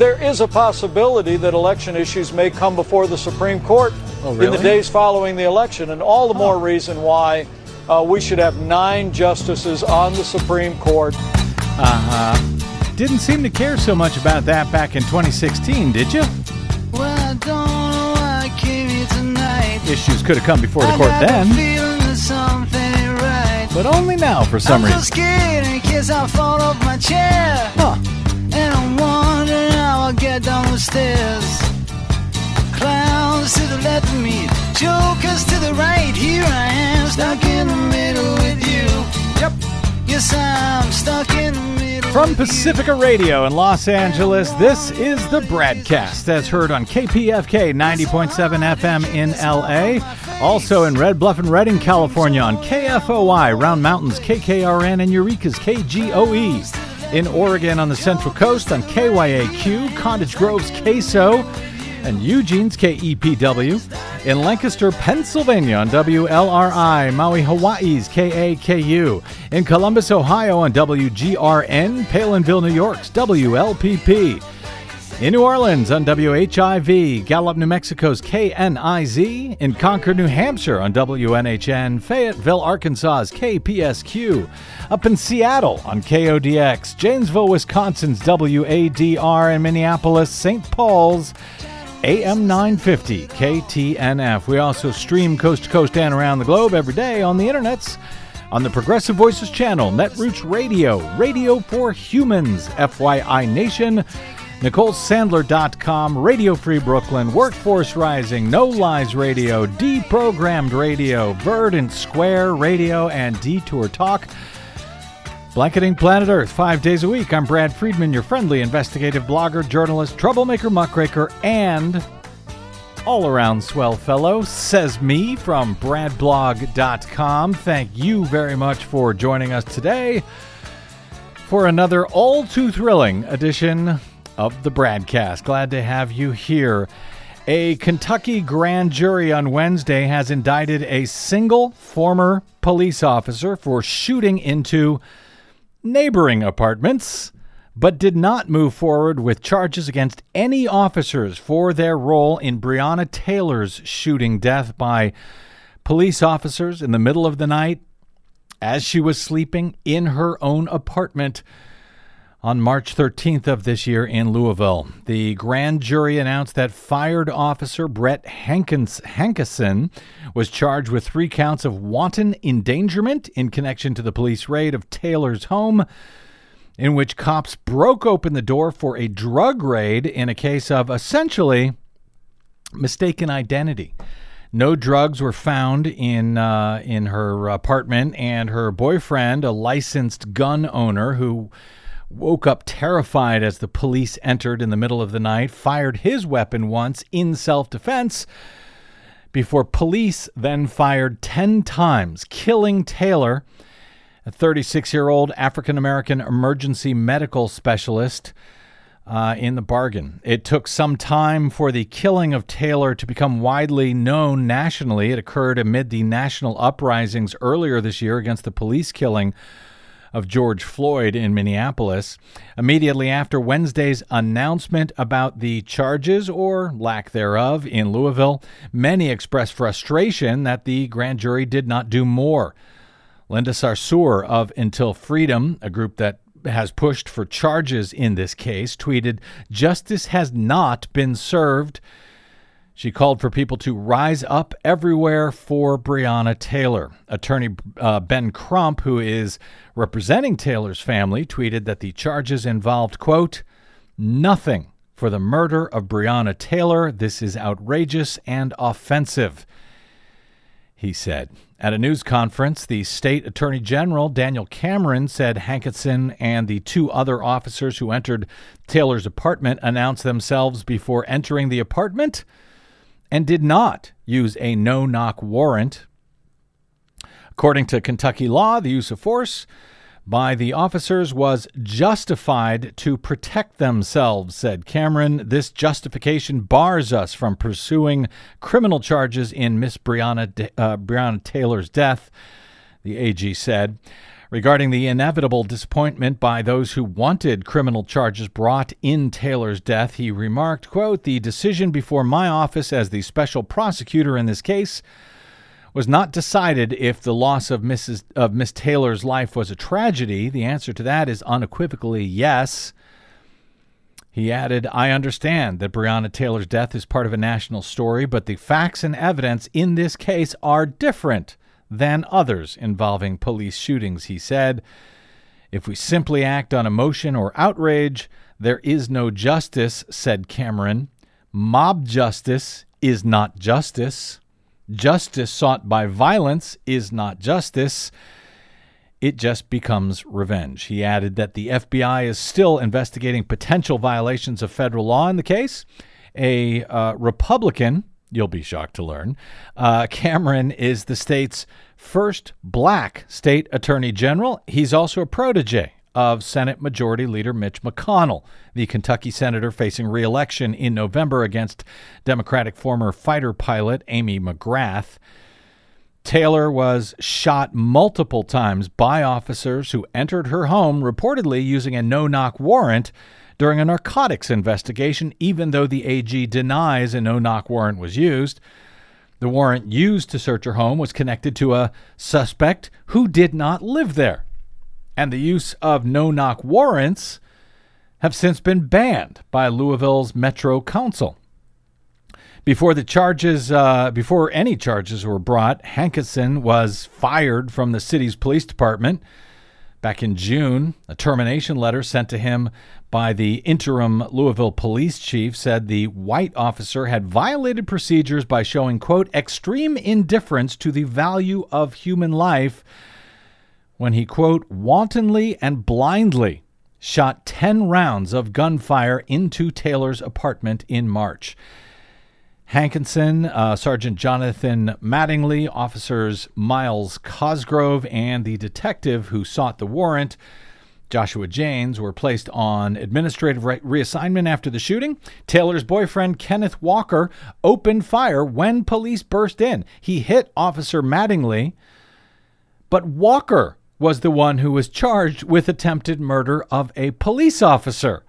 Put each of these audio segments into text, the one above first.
there is a possibility that election issues may come before the Supreme Court Oh, really? in the days following the election, and all the more reason why uh, we should have nine justices on the Supreme Court. Uh huh. Didn't seem to care so much about that back in 2016, did you? Well, I don't know why I came here tonight. Issues could have come before the I court then, feeling that something ain't right. but only now for some I'm so reason. scared in case I fall off my chair. Huh. I'll get down the stairs. Clowns to the left of me, jokers to the right. Here I am, stuck in the middle with you. Yep. Yes, I'm stuck in the middle. From. Pacifica Radio in Los Angeles, this is the BradCast as heard on KPFK 90.7 FM in LA. Also in Red Bluff and Redding, California on KFOI, Round Mountains, KKRN, and Eureka's KGOE. In Oregon on the Central Coast on KYAQ, Cottage Grove's KSO, and Eugene's KEPW. In Lancaster, Pennsylvania on WLRI, Maui, Hawaii's KAKU. In Columbus, Ohio on WGRN, Palenville, New York's WLPP. In New Orleans on WHIV, Gallup, New Mexico's KNIZ, in Concord, New Hampshire on WNHN, Fayetteville, Arkansas's KPSQ, up in Seattle on KODX, Janesville, Wisconsin's WADR, and Minneapolis, St. Paul's AM 950 KTNF. We also stream coast to coast and around the globe every day on the internets on the Progressive Voices channel, Netroots Radio, Radio for Humans, FYI Nation, NicoleSandler.com, Radio Free Brooklyn, Workforce Rising, No Lies Radio, Deprogrammed Radio, Verdant Square Radio, and Detour Talk. Blanketing Planet Earth five days a week. I'm Brad Friedman, your friendly investigative blogger, journalist, troublemaker, muckraker, and all around swell fellow, says me from bradblog.com. Thank you very much for joining us today for another all too thrilling edition of the BradCast. Glad to have you here. A Kentucky grand jury on Wednesday has indicted a single former police officer for shooting into neighboring apartments, but did not move forward with charges against any officers for their role in Breonna Taylor's shooting death by police officers in the middle of the night as she was sleeping in her own apartment on March 13th of this year in Louisville. The grand jury announced that fired officer Brett Hankins, Hankison was charged with three counts of wanton endangerment in connection to the police raid of Taylor's home, in which cops broke open the door for a drug raid in a case of essentially mistaken identity. No drugs were found in uh, in her apartment, and her boyfriend, a licensed gun owner who woke up terrified as the police entered in the middle of the night, fired his weapon once in self-defense before police then fired 10 times, killing Taylor, a 36-year-old African-American emergency medical specialist uh, in the bargain. It took some time for the killing of Taylor to become widely known nationally. It occurred amid the national uprisings earlier this year against the police killing of George Floyd in Minneapolis. Immediately after Wednesday's announcement about the charges or lack thereof in Louisville, many expressed frustration that the grand jury did not do more. Linda Sarsour of Until Freedom, a group that has pushed for charges in this case, tweeted, Justice has not been served. She called for people to rise up everywhere for Breonna Taylor. Attorney uh, Ben Crump, who is representing Taylor's family, tweeted that the charges involved, quote, nothing for the murder of Breonna Taylor. This is outrageous and offensive he said. At a news conference, the state attorney general, Daniel Cameron, said Hankison and the two other officers who entered Taylor's apartment announced themselves before entering the apartment and did not use a no knock warrant. According to Kentucky law, the use of force by the officers was justified to protect themselves, said Cameron. This justification bars us from pursuing criminal charges in Miss Breonna, uh, Taylor's death, the AG said. Regarding the inevitable disappointment by those who wanted criminal charges brought in Taylor's death, he remarked, quote, "The decision before my office as the special prosecutor in this case was not decided if the loss of Mrs. of Miss Taylor's life was a tragedy. The answer to that is unequivocally yes." He added, I understand that Breonna Taylor's death is part of a national story, but the facts and evidence in this case are different than others involving police shootings, he said. If we simply act on emotion or outrage, there is no justice, said Cameron. Mob justice is not justice. Justice sought by violence is not justice. It just becomes revenge. He added that the FBI is still investigating potential violations of federal law in the case. A uh, Republican you'll be shocked to learn. Uh, Cameron is the state's first black state attorney general. He's also a protege of Senate Majority Leader Mitch McConnell, the Kentucky senator facing reelection in November against Democratic former fighter pilot Amy McGrath. Taylor was shot multiple times by officers who entered her home, reportedly using a no knock warrant during a narcotics investigation, even though the AG denies a no knock warrant was used. The warrant used to search her home was connected to a suspect who did not live there. And the use of no knock warrants have since been banned by Louisville's Metro Council. Before the charges, uh, before any charges were brought, Hankison was fired from the city's police department. Back in June, a termination letter sent to him by the interim Louisville police chief said the white officer had violated procedures by showing, quote, extreme indifference to the value of human life when he, quote, wantonly and blindly shot 10 rounds of gunfire into Taylor's apartment in March. Hankison, uh, Sergeant Jonathan Mattingly, officers Myles Cosgrove, and the detective who sought the warrant, Joshua Jaynes, were placed on administrative re- reassignment after the shooting. Taylor's boyfriend, Kenneth Walker, opened fire when police burst in. He hit Officer Mattingly, but Walker was the one who was charged with attempted murder of a police officer.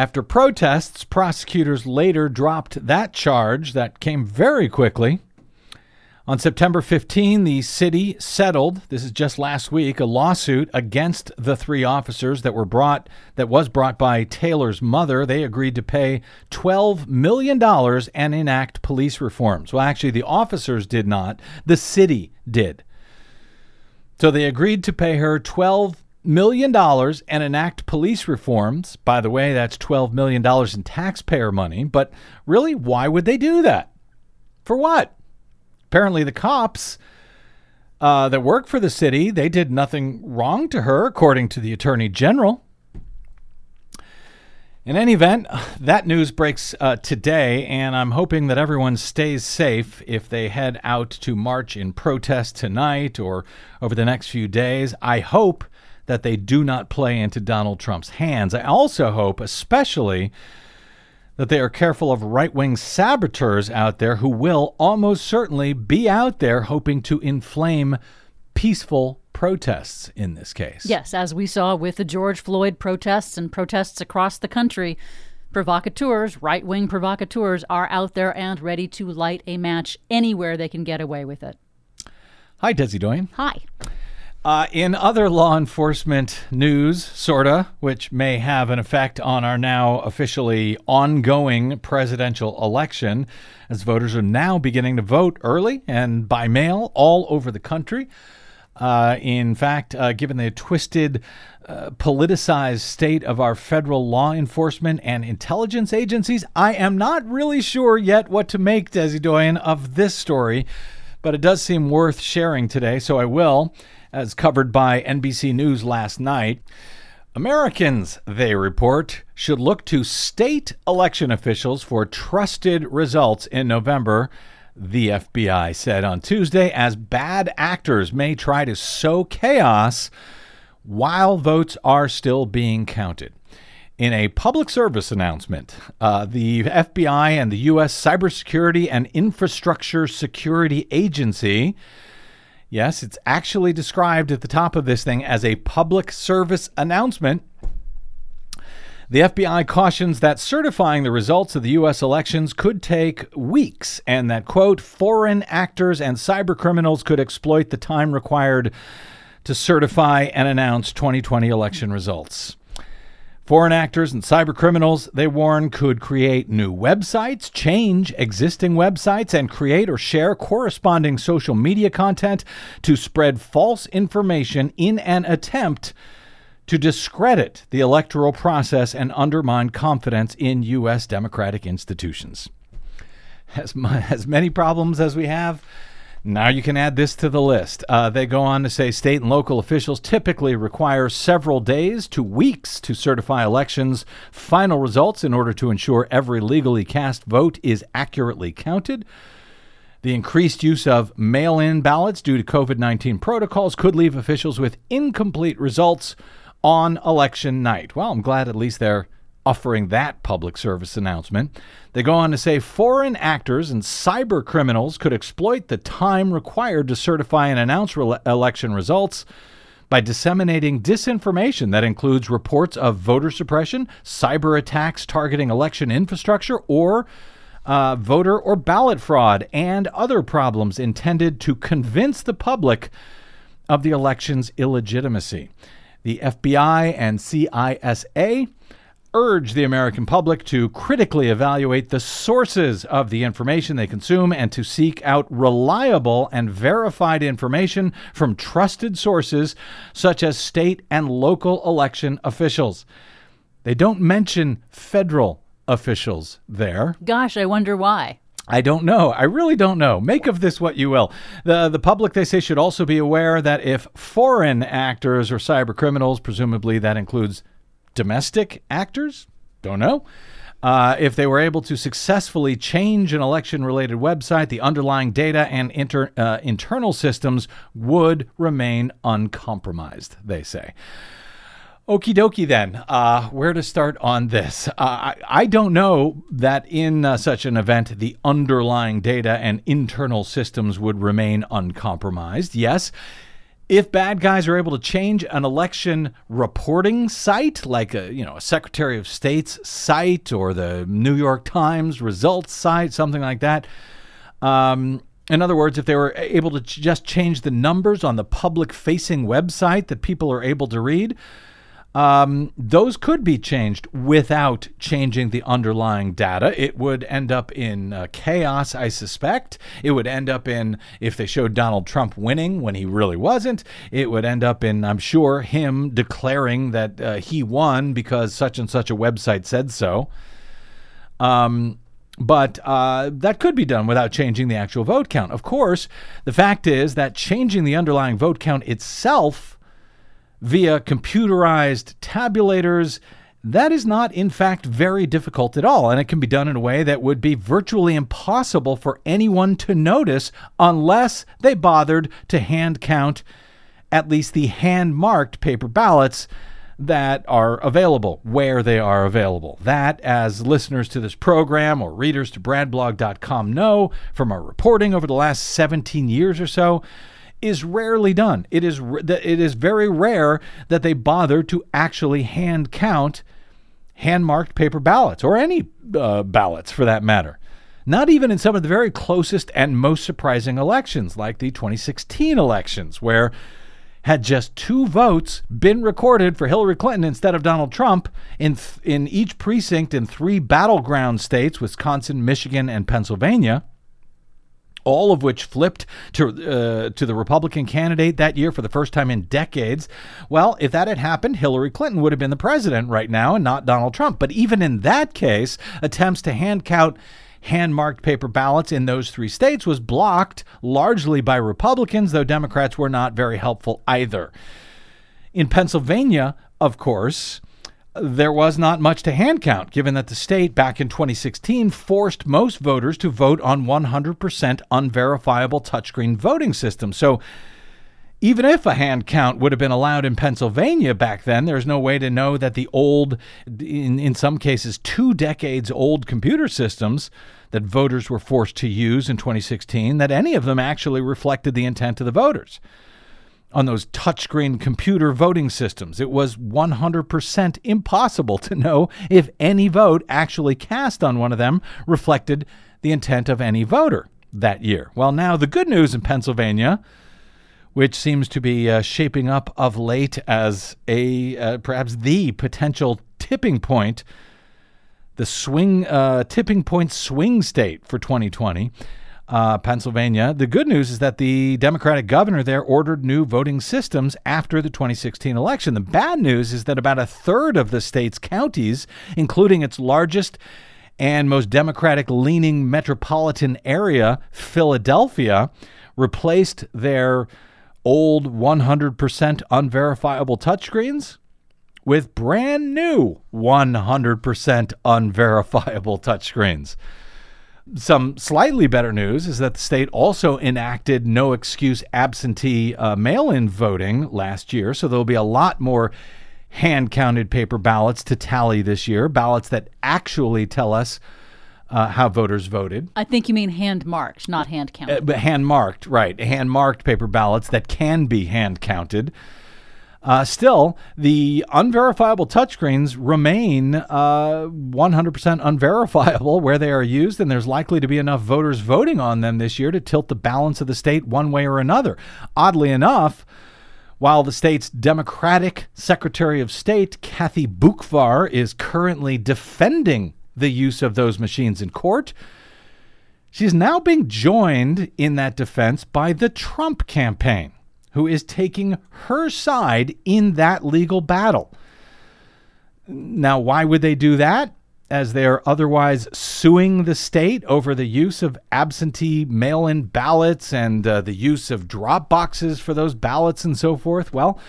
After protests, prosecutors later dropped that charge that came very quickly. On September 15, the city settled, this is just last week, a lawsuit against the three officers that were brought that was brought by Taylor's mother. They agreed to pay 12 million dollars and enact police reforms. Well, actually the officers did not, the city did. So they agreed to pay her 12 million dollars and enact police reforms. By the way, that's 12 million dollars in taxpayer money, but really why would they do that? For what? Apparently the cops uh, that work for the city, they did nothing wrong to her according to the attorney general. In any event, that news breaks uh, today, and I'm hoping that everyone stays safe if they head out to march in protest tonight or over the next few days. I hope that they do not play into Donald Trump's hands. I also hope, especially, that they are careful of right wing saboteurs out there who will almost certainly be out there hoping to inflame peaceful protests in this case. Yes, as we saw with the George Floyd protests and protests across the country, provocateurs, right wing provocateurs, are out there and ready to light a match anywhere they can get away with it. Hi, Desi Doyen. Hi. Uh, in other law enforcement news, sorta, which may have an effect on our now officially ongoing presidential election, as voters are now beginning to vote early and by mail all over the country. Uh, in fact, uh, given the twisted, uh, politicized state of our federal law enforcement and intelligence agencies, I am not really sure yet what to make, Desi Doyen, of this story, but it does seem worth sharing today, so I will as covered by NBC News last night. Americans, they report, should look to state election officials for trusted results in November, the FBI said on Tuesday, as bad actors may try to sow chaos while votes are still being counted. In a public service announcement, uh, the FBI and the U.S. Cybersecurity and Infrastructure Security Agency Yes, it's actually described at the top of this thing as a public service announcement. The FBI cautions that certifying the results of the U.S. elections could take weeks and that, quote, foreign actors and cybercriminals could exploit the time required to certify and announce 2020 election results. Foreign actors and cybercriminals, they warn, could create new websites, change existing websites, and create or share corresponding social media content to spread false information in an attempt to discredit the electoral process and undermine confidence in U.S. democratic institutions. As, my, as many problems as we have, now you can add this to the list. Uh, they go on to say state and local officials typically require several days to weeks to certify elections' final results in order to ensure every legally cast vote is accurately counted. The increased use of mail in ballots due to COVID 19 protocols could leave officials with incomplete results on election night. Well, I'm glad at least they're offering that public service announcement. They go on to say foreign actors and cyber criminals could exploit the time required to certify and announce re- election results by disseminating disinformation that includes reports of voter suppression, cyber attacks targeting election infrastructure, or uh, voter or ballot fraud, and other problems intended to convince the public of the election's illegitimacy. The FBI and CISA urge the American public to critically evaluate the sources of the information they consume and to seek out reliable and verified information from trusted sources such as state and local election officials. They don't mention federal officials there. Gosh, I wonder why. I don't know. I really don't know. Make of this what you will. The the public they say should also be aware that if foreign actors or cyber criminals, presumably that includes domestic actors? Don't know. Uh, if they were able to successfully change an election related website, the underlying data and inter, uh, internal systems would remain uncompromised, they say. Okie dokie, then. Uh, where to start on this? Uh, I, I, don't know that in uh, such an event, the underlying data and internal systems would remain uncompromised. Yes, if bad guys are able to change an election reporting site, like a you know a Secretary of State's site or the New York Times results site, something like that. Um, in other words, if they were able to just change the numbers on the public-facing website that people are able to read, um, those could be changed without changing the underlying data. It would end up in uh, chaos, I suspect. It would end up in, if they showed Donald Trump winning when he really wasn't, it would end up in, I'm sure, him declaring that uh, he won because such and such a website said so. Um, but uh, that could be done without changing the actual vote count. Of course, the fact is that changing the underlying vote count itself via computerized tabulators, that is not, in fact, very difficult at all, and it can be done in a way that would be virtually impossible for anyone to notice unless they bothered to hand count at least the hand marked paper ballots that are available where they are available. That, as listeners to this program or readers to bradblog.com know from our reporting over the last 17 years or so, is rarely done. It is it is very rare that they bother to actually hand count hand marked paper ballots or any uh, ballots for that matter. Not even in some of the very closest and most surprising elections, like the 2016 elections, where had just two votes been recorded for Hillary Clinton instead of Donald Trump in th- in each precinct in three battleground states, Wisconsin, Michigan, and Pennsylvania, all of which flipped to uh, to the Republican candidate that year for the first time in decades. Well, if that had happened, Hillary Clinton would have been the president right now and not Donald Trump. But even in that case, attempts to hand count hand marked paper ballots in those three states was blocked largely by Republicans, though Democrats were not very helpful either. In Pennsylvania, of course, there was not much to hand count, given that the state back in 2016 forced most voters to vote on 100% unverifiable touchscreen voting systems. So even if a hand count would have been allowed in Pennsylvania back then, there's no way to know that the old, in, in some cases, two decades old computer systems that voters were forced to use in 2016, that any of them actually reflected the intent of the voters. On those touchscreen computer voting systems, it was 100% impossible to know if any vote actually cast on one of them reflected the intent of any voter that year. Well, now the good news in Pennsylvania which seems to be uh, shaping up of late as a uh, perhaps the potential tipping point, the swing uh, tipping point swing state for 2020. Uh, Pennsylvania. The good news is that the Democratic governor there ordered new voting systems after the 2016 election. The bad news is that about a third of the state's counties, including its largest and most Democratic leaning metropolitan area, Philadelphia, replaced their old 100% unverifiable touchscreens with brand new 100% unverifiable touchscreens. Some slightly better news is that the state also enacted no excuse absentee uh, mail in voting last year, so there'll be a lot more hand counted paper ballots to tally this year, ballots that actually tell us uh, how voters voted. I think you mean hand marked, not hand counted. Uh, but hand marked, right? Hand marked paper ballots that can be hand counted. Uh, still, the unverifiable touchscreens remain uh, 100% unverifiable where they are used, and there's likely to be enough voters voting on them this year to tilt the balance of the state one way or another. Oddly enough, while the state's Democratic Secretary of State, Kathy Boockvar, is currently defending the use of those machines in court. She's now being joined in that defense by the Trump campaign, who is taking her side in that legal battle. Now, why would they do that? As they're otherwise suing the state over the use of absentee mail in ballots and uh, the use of drop boxes for those ballots and so forth? Well,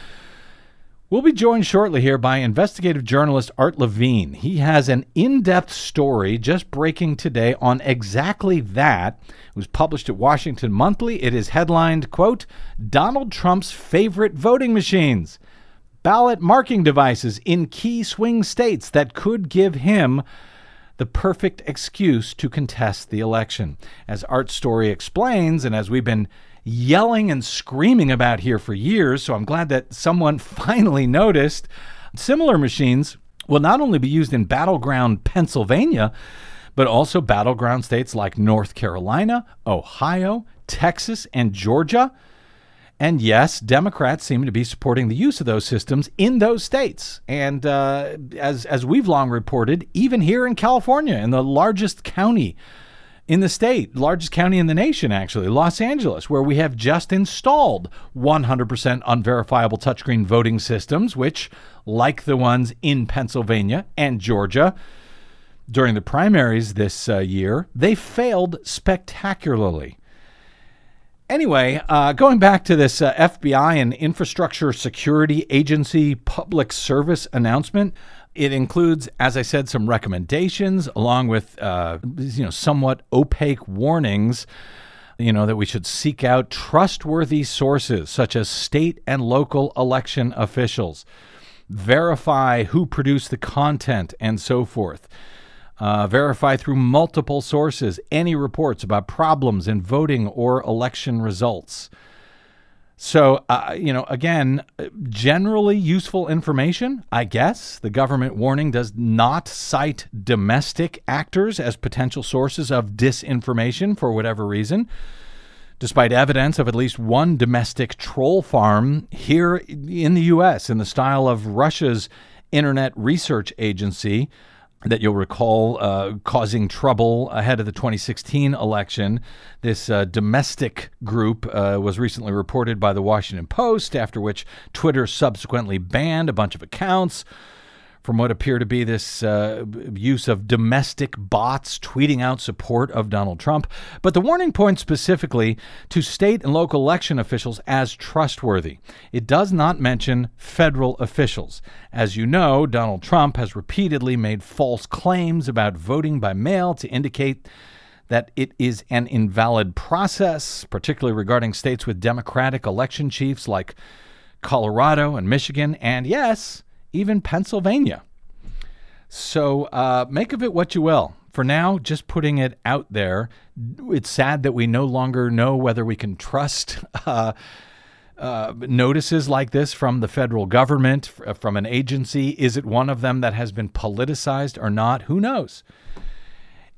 We'll be joined shortly here by investigative journalist Art Levine. He has an in depth story just breaking today on exactly that. It was published at Washington Monthly. It is headlined, quote, Donald Trump's favorite voting machines. Ballot marking devices in key swing states that could give him the perfect excuse to contest the election. As Art's story explains, and as we've been yelling and screaming about here for years. So I'm glad that someone finally noticed. Similar machines will not only be used in battleground Pennsylvania, but also battleground states like North Carolina, Ohio, Texas, and Georgia. And yes, Democrats seem to be supporting the use of those systems in those states. And uh, as, as we've long reported, even here in California, in the largest county in the state, largest county in the nation, actually, Los Angeles, where we have just installed 100% unverifiable touchscreen voting systems, which, like the ones in Pennsylvania and Georgia during the primaries this uh, year, they failed spectacularly. Anyway, uh, going back to this uh, FBI and Infrastructure Security Agency public service announcement, it includes, as I said, some recommendations along with uh, you know somewhat opaque warnings. You know that we should seek out trustworthy sources such as state and local election officials, verify who produced the content, and so forth. Uh, verify through multiple sources any reports about problems in voting or election results. So, uh, you know, again, generally useful information, I guess. The government warning does not cite domestic actors as potential sources of disinformation for whatever reason, despite evidence of at least one domestic troll farm here in the U.S. in the style of Russia's Internet Research Agency that you'll recall uh, causing trouble ahead of the 2016 election. This uh, domestic group uh, was recently reported by the Washington Post, after which Twitter subsequently banned a bunch of accounts from what appear to be this uh, use of domestic bots tweeting out support of Donald Trump. But the warning points specifically to state and local election officials as trustworthy. It does not mention federal officials. As you know, Donald Trump has repeatedly made false claims about voting by mail to indicate that it is an invalid process, particularly regarding states with Democratic election chiefs like Colorado and Michigan, and yes, even Pennsylvania. So uh, make of it what you will. For now, just putting it out there. It's sad that we no longer know whether we can trust uh, uh, notices like this from the federal government, from an agency. Is it one of them that has been politicized or not? Who knows?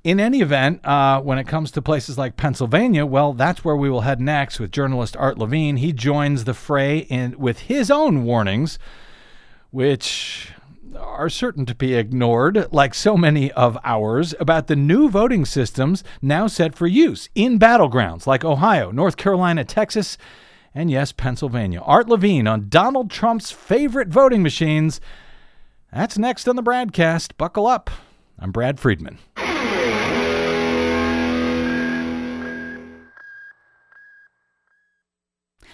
In any event, uh, when it comes to places like Pennsylvania, well, that's where we will head next with journalist Art Levine. He joins the fray in with his own warnings, which are certain to be ignored, like so many of ours, about the new voting systems now set for use in battlegrounds like Ohio, North Carolina, Texas, and yes, Pennsylvania. Art Levine on Donald Trump's favorite voting machines. That's next on the BradCast. Buckle up. I'm Brad Friedman.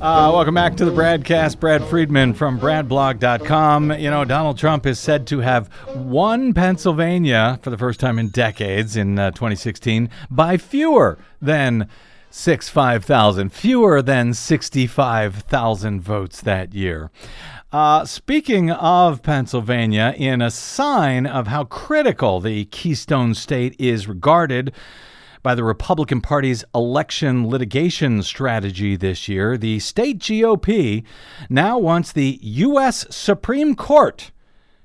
Uh, welcome back to the BradCast. Brad Friedman from BradBlog.com. You know, Donald Trump is said to have won Pennsylvania for the first time in decades in uh, 2016 by fewer than 65,000, fewer than 65,000 votes that year. Uh, speaking of Pennsylvania, in a sign of how critical the Keystone State is regarded, by the Republican Party's election litigation strategy this year, the state GOP now wants the U.S. Supreme Court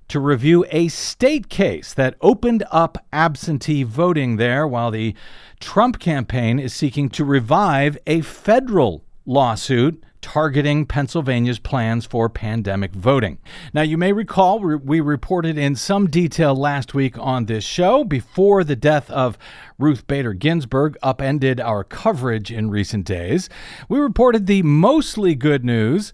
to review a state case that opened up absentee voting there, while the Trump campaign is seeking to revive a federal lawsuit targeting Pennsylvania's plans for pandemic voting. Now, you may recall we reported in some detail last week on this show before the death of Ruth Bader Ginsburg upended our coverage in recent days. We reported the mostly good news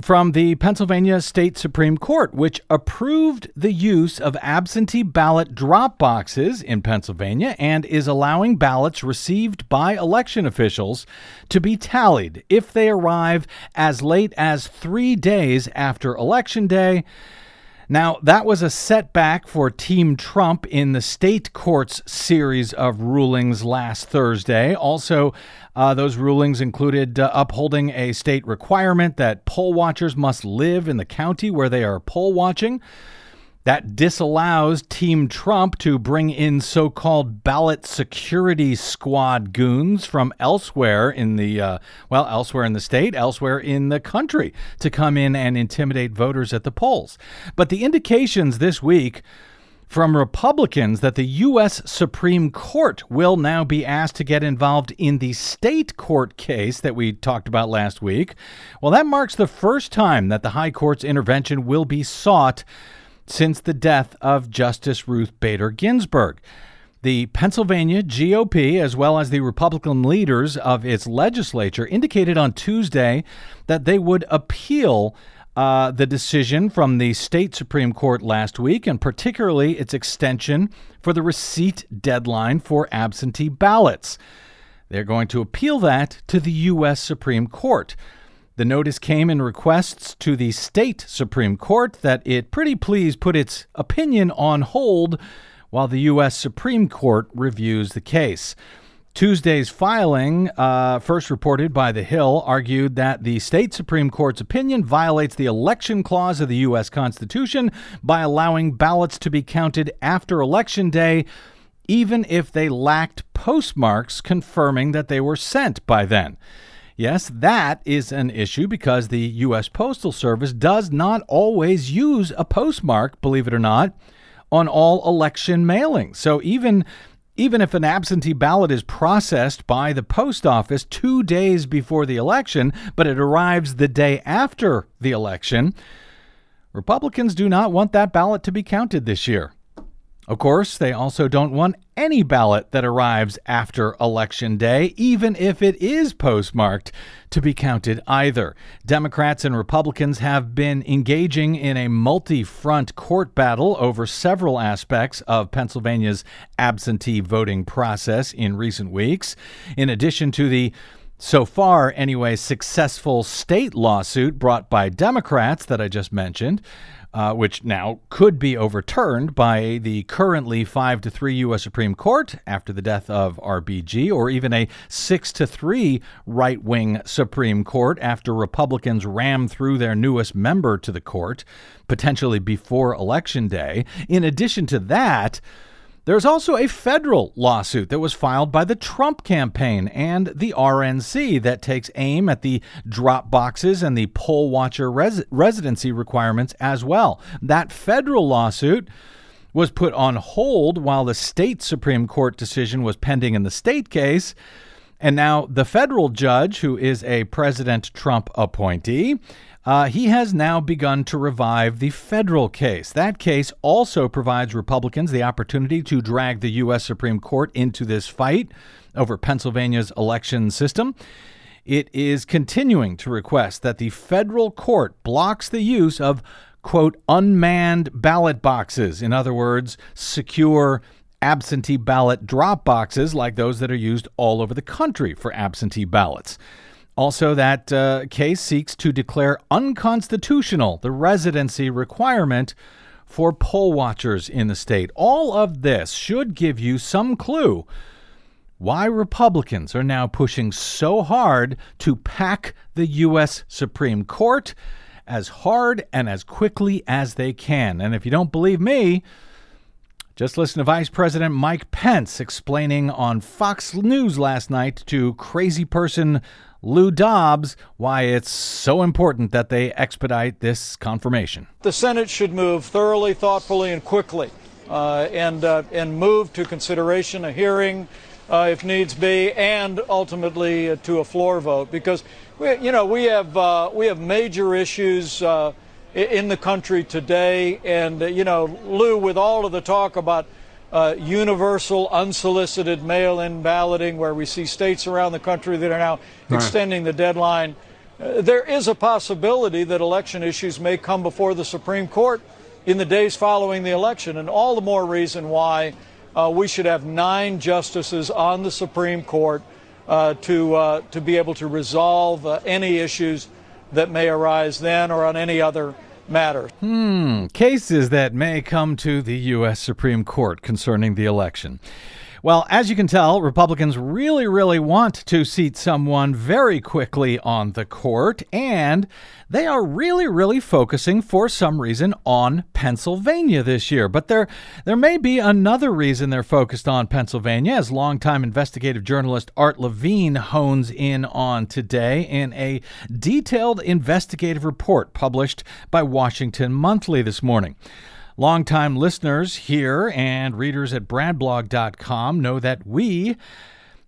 from the Pennsylvania State Supreme Court, which approved the use of absentee ballot drop boxes in Pennsylvania and is allowing ballots received by election officials to be tallied if they arrive as late as three days after Election Day. Now, that was a setback for Team Trump in the state court's series of rulings last Thursday. Also, uh, those rulings included uh, upholding a state requirement that poll watchers must live in the county where they are poll watching. That disallows Team Trump to bring in so called ballot security squad goons from elsewhere in the, uh, well, elsewhere in the state, elsewhere in the country to come in and intimidate voters at the polls. But the indications this week from Republicans that the U.S. Supreme Court will now be asked to get involved in the state court case that we talked about last week. Well, that marks the first time that the High Court's intervention will be sought since the death of Justice Ruth Bader Ginsburg. The Pennsylvania GOP, as well as the Republican leaders of its legislature, indicated on Tuesday that they would appeal uh, the decision from the state Supreme Court last week, and particularly its extension for the receipt deadline for absentee ballots. They're going to appeal that to the U.S. Supreme Court. The notice came in requests to the state Supreme Court that it pretty please put its opinion on hold while the U.S. Supreme Court reviews the case. Tuesday's filing, uh, first reported by The Hill, argued that the state Supreme Court's opinion violates the election clause of the U.S. Constitution by allowing ballots to be counted after Election Day, even if they lacked postmarks confirming that they were sent by then. Yes, that is an issue because the U.S. Postal Service does not always use a postmark, believe it or not, on all election mailings. So even even if an absentee ballot is processed by the post office two days before the election, but it arrives the day after the election, Republicans do not want that ballot to be counted this year. Of course, they also don't want any ballot that arrives after Election Day, even if it is postmarked, to be counted either. Democrats and Republicans have been engaging in a multi front court battle over several aspects of Pennsylvania's absentee voting process in recent weeks. In addition to the so far, anyway, successful state lawsuit brought by Democrats that I just mentioned uh, which now could be overturned by the currently 5 to 3 U.S. Supreme Court after the death of RBG, or even a 6 to 3 right wing Supreme Court after Republicans ram through their newest member to the court, potentially before Election Day. In addition to that, there's also a federal lawsuit that was filed by the Trump campaign and the RNC that takes aim at the drop boxes and the poll watcher res- residency requirements as well. That federal lawsuit was put on hold while the state Supreme Court decision was pending in the state case. And now the federal judge, who is a President Trump appointee, uh, he has now begun to revive the federal case. That case also provides Republicans the opportunity to drag the U.S. Supreme Court into this fight over Pennsylvania's election system. It is continuing to request that the federal court blocks the use of, quote, unmanned ballot boxes. In other words, secure absentee ballot drop boxes like those that are used all over the country for absentee ballots. Also, that uh, case seeks to declare unconstitutional the residency requirement for poll watchers in the state. All of this should give you some clue why Republicans are now pushing so hard to pack the U.S. Supreme Court as hard and as quickly as they can. And if you don't believe me, just listen to Vice President Mike Pence explaining on Fox News last night to crazy person Lou Dobbs why it's so important that they expedite this confirmation. The Senate should move thoroughly, thoughtfully, and quickly, uh, and uh, and move to consideration, a hearing, uh, if needs be, and ultimately uh, to a floor vote. Because we, you know, we have uh, we have major issues uh, in the country today, and you know, Lou, with all of the talk about uh, universal unsolicited mail in balloting, where we see states around the country that are now right. extending the deadline. Uh, there is a possibility that election issues may come before the Supreme Court in the days following the election, and all the more reason why uh, we should have nine justices on the Supreme Court uh, to, uh, to be able to resolve uh, any issues that may arise then or on any other matter. Hmm, cases that may come to the U.S. Supreme Court concerning the election. Well, as you can tell, Republicans really, really want to seat someone very quickly on the court, and they are really, really focusing for some reason on Pennsylvania this year. But there, there may be another reason they're focused on Pennsylvania, as longtime investigative journalist Art Levine hones in on today in a detailed investigative report published by Washington Monthly this morning. Longtime listeners here and readers at bradblog.com know that we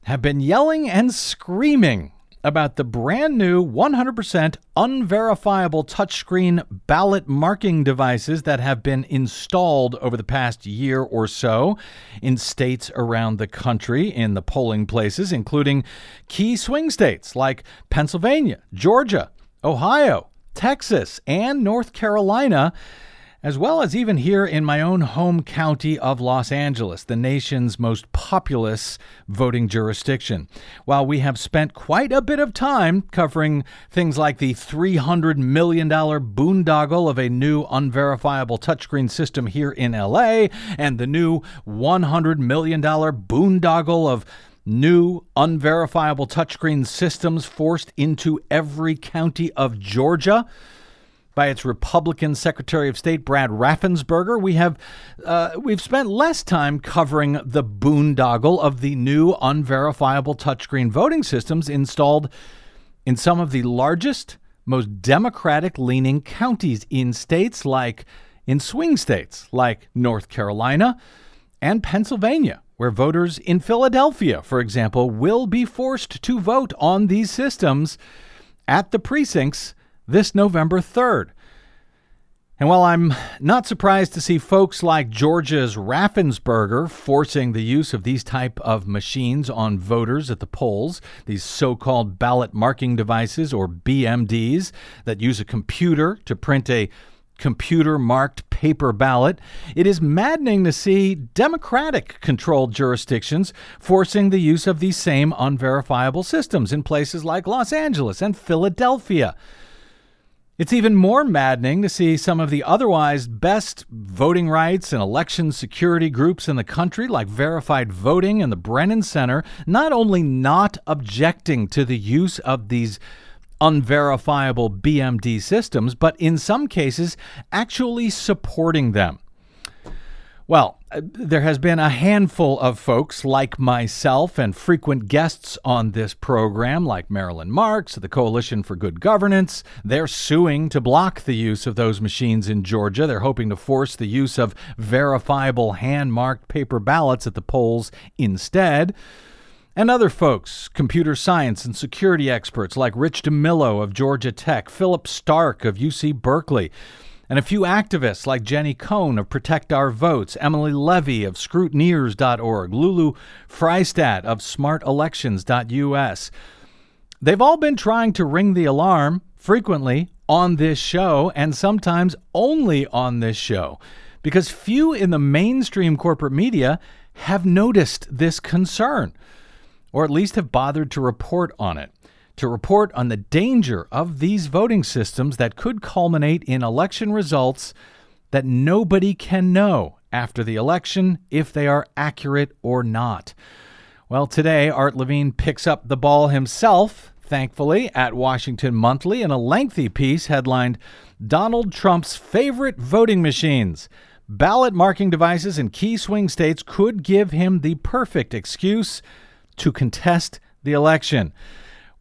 have been yelling and screaming about the brand new 100% unverifiable touchscreen ballot marking devices that have been installed over the past year or so in states around the country in the polling places, including key swing states like Pennsylvania, Georgia, Ohio, Texas, and North Carolina as well as even here in my own home county of Los Angeles, the nation's most populous voting jurisdiction. While we have spent quite a bit of time covering things like the $300 million boondoggle of a new unverifiable touchscreen system here in LA and the new $100 million boondoggle of new unverifiable touchscreen systems forced into every county of Georgia by its Republican Secretary of State Brad Raffensperger. We have uh, we've spent less time covering the boondoggle of the new unverifiable touchscreen voting systems installed in some of the largest, most Democratic-leaning counties in states like in swing states like North Carolina and Pennsylvania. Where voters in Philadelphia, for example, will be forced to vote on these systems at the precincts this November 3rd. And while I'm not surprised to see folks like Georgia's Raffensperger forcing the use of these type of machines on voters at the polls, these so-called ballot marking devices or BMDs that use a computer to print a computer marked paper ballot, it is maddening to see Democratic controlled jurisdictions forcing the use of these same unverifiable systems in places like Los Angeles and Philadelphia. It's even more maddening to see some of the otherwise best voting rights and election security groups in the country, like Verified Voting and the Brennan Center, not only not objecting to the use of these unverifiable BMD systems, but in some cases actually supporting them. Well, there has been a handful of folks like myself and frequent guests on this program, like Marilyn Marks, the Coalition for Good Governance. They're suing to block the use of those machines in Georgia. They're hoping to force the use of verifiable hand marked paper ballots at the polls instead. And other folks, computer science and security experts like Rich DeMillo of Georgia Tech, Philip Stark of UC Berkeley, and a few activists like Jenny Cohn of Protect Our Votes, Emily Levy of Scrutineers.org, Lulu Friesdat of SmartElections.us. They've all been trying to ring the alarm frequently on this show and sometimes only on this show because few in the mainstream corporate media have noticed this concern or at least have bothered to report on it, to report on the danger of these voting systems that could culminate in election results that nobody can know after the election if they are accurate or not. Well, today, Art Levine picks up the ball himself, thankfully, at Washington Monthly in a lengthy piece headlined Donald Trump's Favorite Voting Machines. Ballot marking devices in key swing states could give him the perfect excuse to contest the election,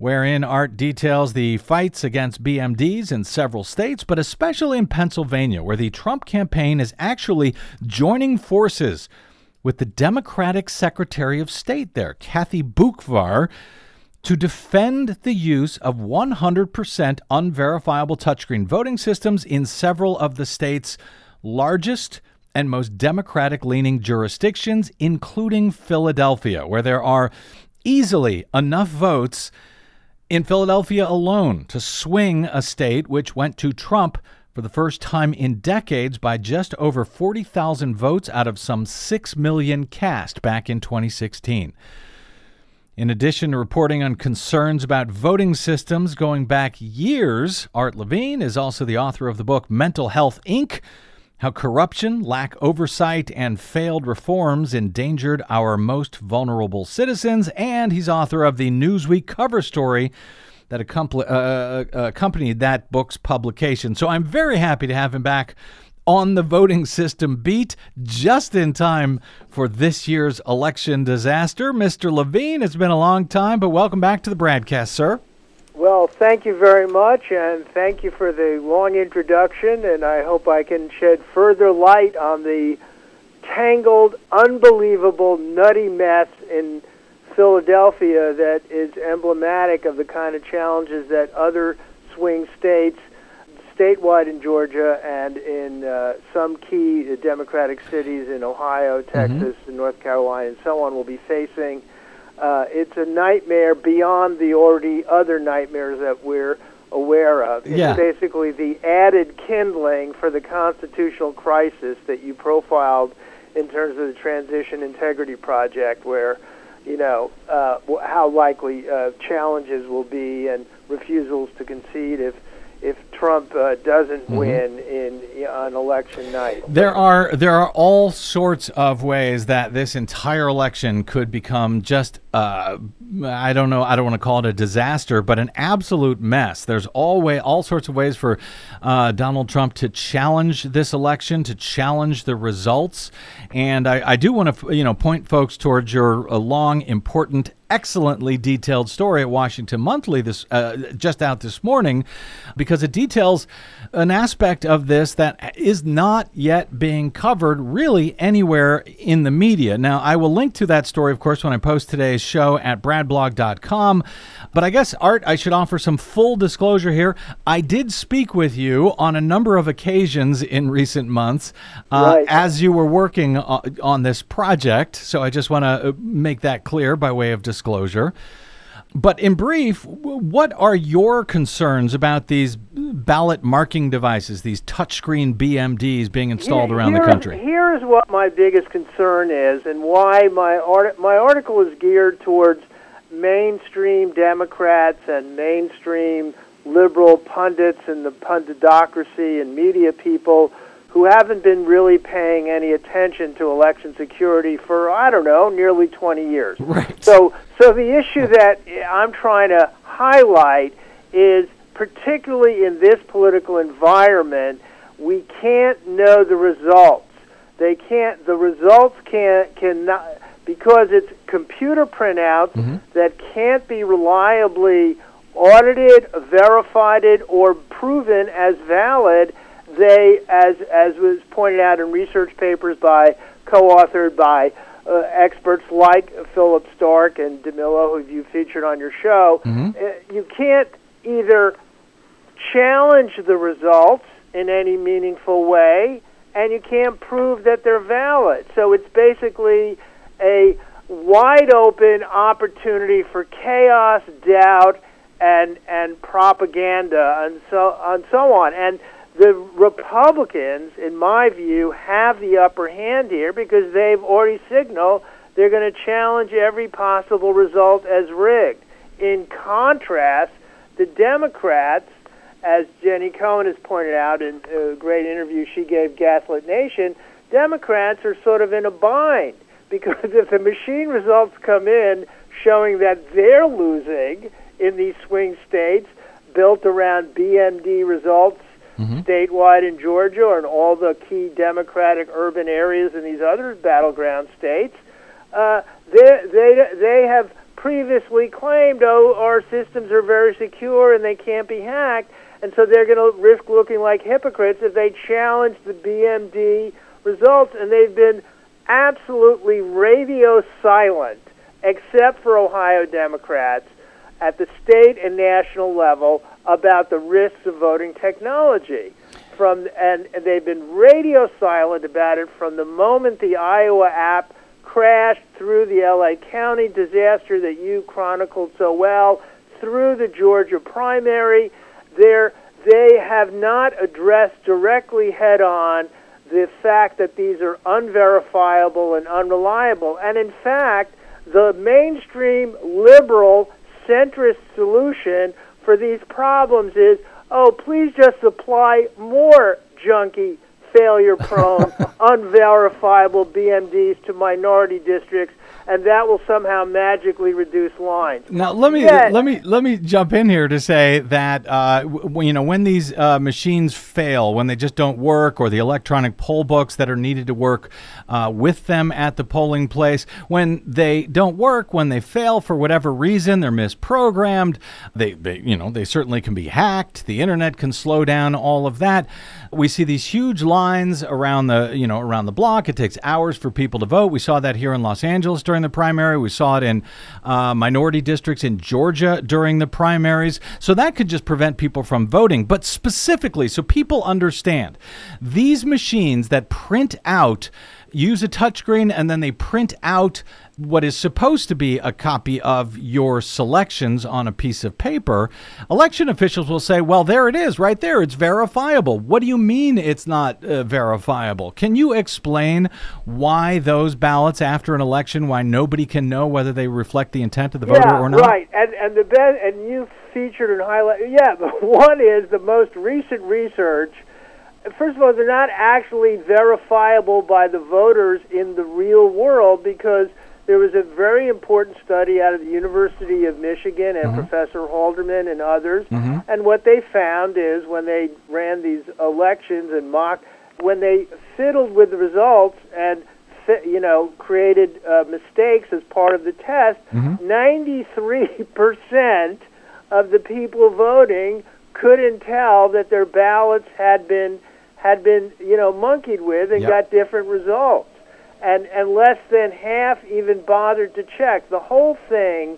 wherein Art details the fights against BMDs in several states, but especially in Pennsylvania, where the Trump campaign is actually joining forces with the Democratic Secretary of State there, Kathy Boockvar, to defend the use of 100% unverifiable touchscreen voting systems in several of the state's largest and most Democratic leaning jurisdictions, including Philadelphia, where there are easily enough votes in Philadelphia alone to swing a state which went to Trump for the first time in decades by just over 40,000 votes out of some 6 million cast back in 2016. In addition to reporting on concerns about voting systems going back years, Art Levine is also the author of the book Mental Health Inc how corruption, lack oversight, and failed reforms endangered our most vulnerable citizens, and he's author of the Newsweek cover story that uh, uh, accompanied that book's publication. So I'm very happy to have him back on the voting system beat just in time for this year's election disaster. Mr. Levine, it's been a long time, but welcome back to the broadcast, sir. Well, thank you very much, and thank you for the long introduction, and I hope I can shed further light on the tangled, unbelievable, nutty mess in Philadelphia that is emblematic of the kind of challenges that other swing states, statewide in Georgia and in uh, some key Democratic cities in Ohio, mm-hmm. Texas, mm-hmm. and North Carolina, and so on, will be facing uh, it's a nightmare beyond the already other nightmares that we're aware of. It's yeah. basically the added kindling for the constitutional crisis that you profiled in terms of the Transition Integrity Project, where you know uh, how likely uh, challenges will be and refusals to concede if if Trump uh, doesn't mm-hmm. win in on election night. There are there are all sorts of ways that this entire election could become just uh, I don't know I don't want to call it a disaster, but an absolute mess. There's all way all sorts of ways for uh, Donald Trump to challenge this election, to challenge the results, and I, I do want to you know point folks towards your uh, long important excellently detailed story at Washington Monthly this uh, just out this morning because it details an aspect of this that is not yet being covered really anywhere in the media. Now, I will link to that story, of course, when I post today's show at bradblog.com. But I guess, Art, I should offer some full disclosure here. I did speak with you on a number of occasions in recent months uh, Right. as you were working on this project. So I just want to make that clear by way of disclosure. But in brief, what are your concerns about these ballot marking devices, these touchscreen BMDs being installed Here- around the country? Here's what my biggest concern is, and why my art- my article is geared towards mainstream Democrats and mainstream liberal pundits and the punditocracy and media people who haven't been really paying any attention to election security for I don't know nearly 20 years. Right. So, so the issue that I'm trying to highlight is particularly in this political environment, we can't know the results. They can't. The results can't cannot because it's computer printouts mm-hmm. that can't be reliably audited, verified, or proven as valid. They, as as was pointed out in research papers by co-authored by uh, experts like Philip Stark and DeMillo, who you featured on your show, uh, you can't either challenge the results in any meaningful way, and you can't prove that they're valid. So it's basically a wide open opportunity for chaos, doubt, and and propaganda, and so and so on. And the Republicans, in my view, have the upper hand here because they've already signaled they're going to challenge every possible result as rigged. In contrast, the Democrats, as Jenny Cohn has pointed out in a great interview she gave Gaslit Nation, Democrats are sort of in a bind because if the machine results come in showing that they're losing in these swing states built around BMD results statewide in Georgia or in all the key Democratic urban areas in these other battleground states, uh, they, they, they have previously claimed, oh, our systems are very secure and they can't be hacked, and so they're going to risk looking like hypocrites if they challenge the BMD results, and they've been absolutely radio silent, except for Ohio Democrats at the state and national level about the risks of voting technology. From and they've been radio silent about it from the moment the Iowa app crashed through the LA County disaster that you chronicled so well, through the Georgia primary. They're, they have not addressed directly head on the fact that these are unverifiable and unreliable. And in fact, the mainstream liberal centrist solution for these problems is oh, please just supply more junky, failure prone, unverifiable BMDs to minority districts, and that will somehow magically reduce lines. Now let me Yeah. let me let me jump in here to say that uh, w- you know when these uh, machines fail, when they just don't work, or the electronic poll books that are needed to work uh, with them at the polling place, when they don't work, when they fail for whatever reason, they're misprogrammed. They, they you know they certainly can be hacked. The internet can slow down all of that. We see these huge lines around the you know around the block. It takes hours for people to vote. We saw that here in Los Angeles during the primary. We saw it in uh, minority districts in Georgia during the primaries. So that could just prevent people from voting. But specifically, so people understand, these machines that print out use a touchscreen and then they print out what is supposed to be a copy of your selections on a piece of paper, election officials will say, well, there it is, right there. It's verifiable. What do you mean it's not uh, verifiable? Can you explain why those ballots after an election, why nobody can know whether they reflect the intent of the voter or not? right. And and the and you featured and highlighted. Yeah, the one is the most recent research. First of all, they're not actually verifiable by the voters in the real world because there was a very important study out of the University of Michigan and mm-hmm. Professor Halderman and others. Mm-hmm. And what they found is when they ran these elections and mock, when they fiddled with the results and you know created uh, mistakes as part of the test, mm-hmm. 93% of the people voting couldn't tell that their ballots had been had been you know monkeyed with and Yep. got different results and and less than half even bothered to check the whole thing.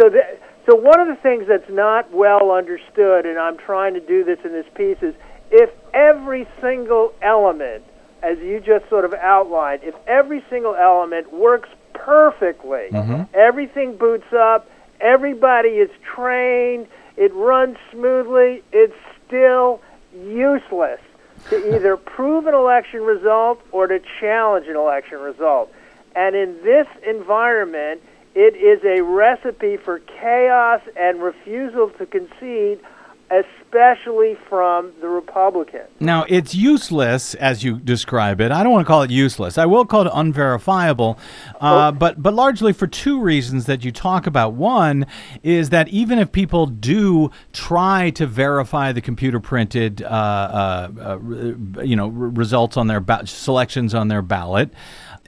So that so one of the things that's not well understood, and I'm trying to do this in this piece, is if every single element, as you just sort of outlined, if every single element works perfectly, mm-hmm. everything boots up, everybody is trained, it runs smoothly, it's still useless to either prove an election result or to challenge an election result. And in this environment, it is a recipe for chaos and refusal to concede, especially from the Republicans. Now, it's useless as you describe it. I don't want to call it useless. I will call it unverifiable, uh, but but largely for two reasons that you talk about. One is that even if people do try to verify the computer printed, uh, uh, uh, you know, re- results on their ba- selections on their ballot.